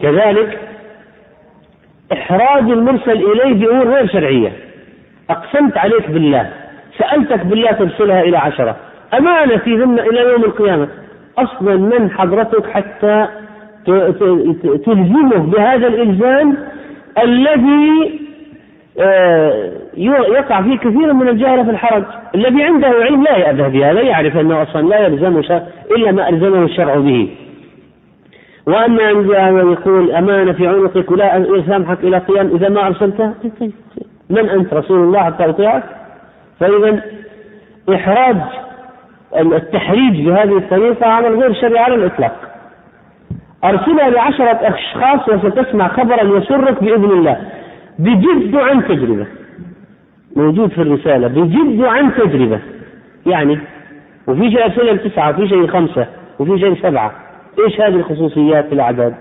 كذلك إحراج المرسل إليه بأمور غير شرعية. أقسمت عليك بالله سألتك بالله ترسلها إلى عشرة. أمانة في ذمة إلى يوم القيامة. أصلا من حضرتك حتى تلزمه بهذا الإلزام الذي آه، يقع فيه كثير من الجهلة في الحرج. الذي عنده علم لا يأبه بهذا يعرف أنه أصلا لا يلزمه إلا ما ألزمه الشرع به. وأما أن يقول أمانة في عنقك ولا يسامحك إلى قيام إذا ما أرسلته من أنت؟ رسول الله حتى أطيعك فإذا إحراج التحريج بهذه الطريقة عمل غير شرعي على الإطلاق. أرسلها لعشرة أشخاص وستسمع خبرا يسرك بإذن الله. بجد عن تجربة. موجود في الرسالة. بجد عن تجربة. يعني وفي شيء أرسلها تسعة وفي شيء خمسة وفي شيء سبعة. إيش هذه الخصوصيات في الأعداد؟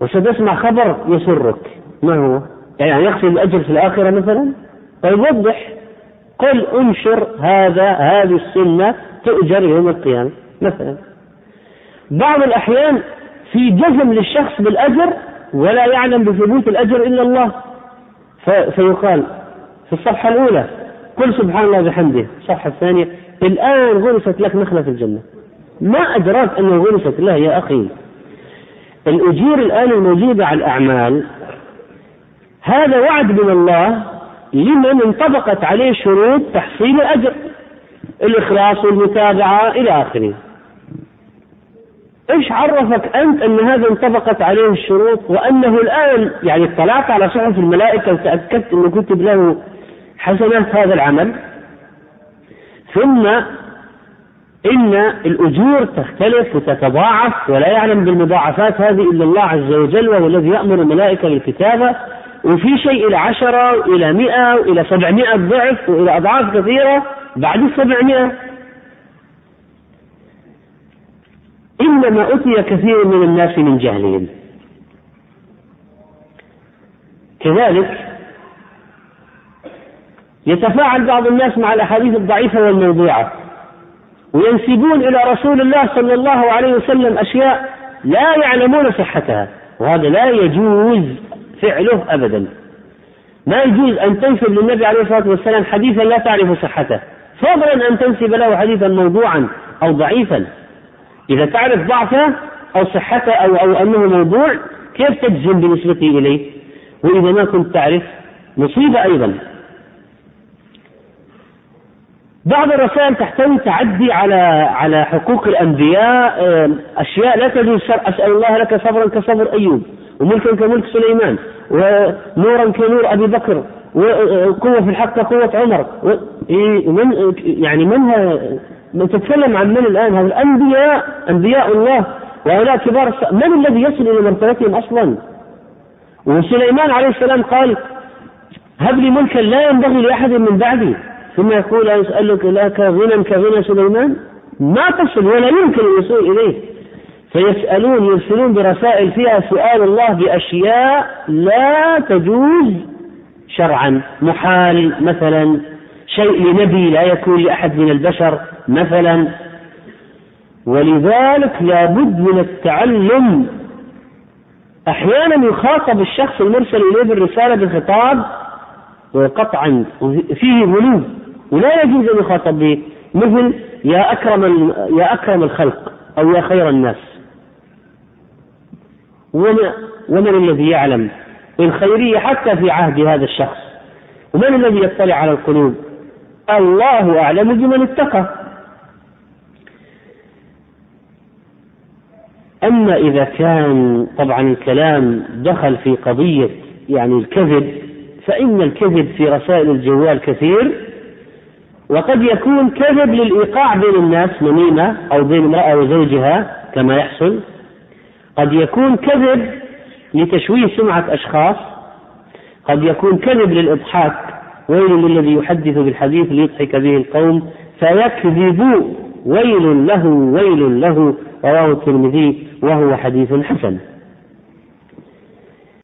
وستسمع خبر يسرك ما هو؟ يعني يقصد الأجر في الآخرة مثلا؟ طيب وضح قل انشر هذا هذه السنة تؤجر يوم القيامة مثلا بعض الأحيان في جزم للشخص بالأجر ولا يعلم بثبوت الأجر إلا الله فيقال في الصفحة الأولى قل سبحان الله وبحمده الصفحة الثانية الآن غرست لك نخلة في الجنة. ما أدراك أنه غرست له يا أخي. الأجور الآن الموجودة على الأعمال. هذا وعد من الله لمن انطبقت عليه شروط تحصيل الأجر. الإخلاص والمتابعة إلى آخره. إيش عرفك أنت أن هذا انطبقت عليه الشروط؟ وأنه الآن يعني اطلعت على صحف الملائكة وتأكدت أنه كتب له حسنات هذا العمل؟ ثم إن الأجور تختلف وتتضاعف ولا يعلم بالمضاعفات هذه إلا الله عز وجل وهو الذي يأمر الملائكة بالكتابة وفي شيء إلى عشرة وإلى مئة وإلى سبعمائة ضعف وإلى أضعاف كثيرة بعد السبعمائة. إنما أتي كثير من الناس من جهلهم. كذلك يتفاعل بعض الناس مع الأحاديث الضعيفة والموضوعة. وينسبون إلى رسول الله صلى الله عليه وسلم أشياء لا يعلمون صحتها وهذا لا يجوز فعله أبدا. ما يجوز أن تنسب للنبي عليه الصلاة والسلام حديثا لا تعرف صحته فضلا أن تنسب له حديثا موضوعا أو ضعيفا. إذا تعرف ضعفه أو صحته أو, أو أنه موضوع كيف تجزم بنسبته إليه؟ وإذا ما كنت تعرف مصيبة أيضا. بعض الرسائل تحتوي تعدي على على حقوق الأنبياء أشياء لا تجوز أسأل الله لك صبرا كصبر أيوب وملكا كملك سليمان ونورا كنور أبي بكر وقوه في الحق كقوه عمر من يعني من تتكلم عن من الآن هذا الأنبياء أنبياء الله وهؤلاء كبار من الذي يصل إلى مرتبتهم أصلا؟ وسليمان عليه السلام قال هب لي ملكا لا ينبغي لأحد من بعدي ثم يقول يسألك لك غنى كغنى سليمان؟ ما تصل ولا يمكن الوصول إليه. فيسألون يرسلون برسائل فيها سؤال الله بأشياء لا تجوز شرعا. محال مثلا شيء لنبي لا يكون لأحد من البشر مثلا. ولذلك لابد من التعلم. أحيانا يخاطب الشخص المرسل إليه بالرسالة بخطاب قطعا فيه غلو. ولا يجوز أن يخاطب به مثل يا أكرم يا أكرم الخلق أو يا خير الناس. ومن, ومن الذي يعلم؟ الخيرية حتى في عهد هذا الشخص. ومن الذي يطلع على القلوب؟ الله أعلم بمن اتقى. أما إذا كان طبعا الكلام دخل في قضية يعني الكذب فإن الكذب في رسائل الجوال كثير. وقد يكون كذب للإيقاع بين الناس نميمة أو بين امرأة وزوجها كما يحصل. قد يكون كذب لتشويه سمعة أشخاص. قد يكون كذب للإضحاك ويل للذي يحدث بالحديث ليضحك به القوم. فيكذب ويل له ويل له. رواه الترمذي وهو حديث حسن.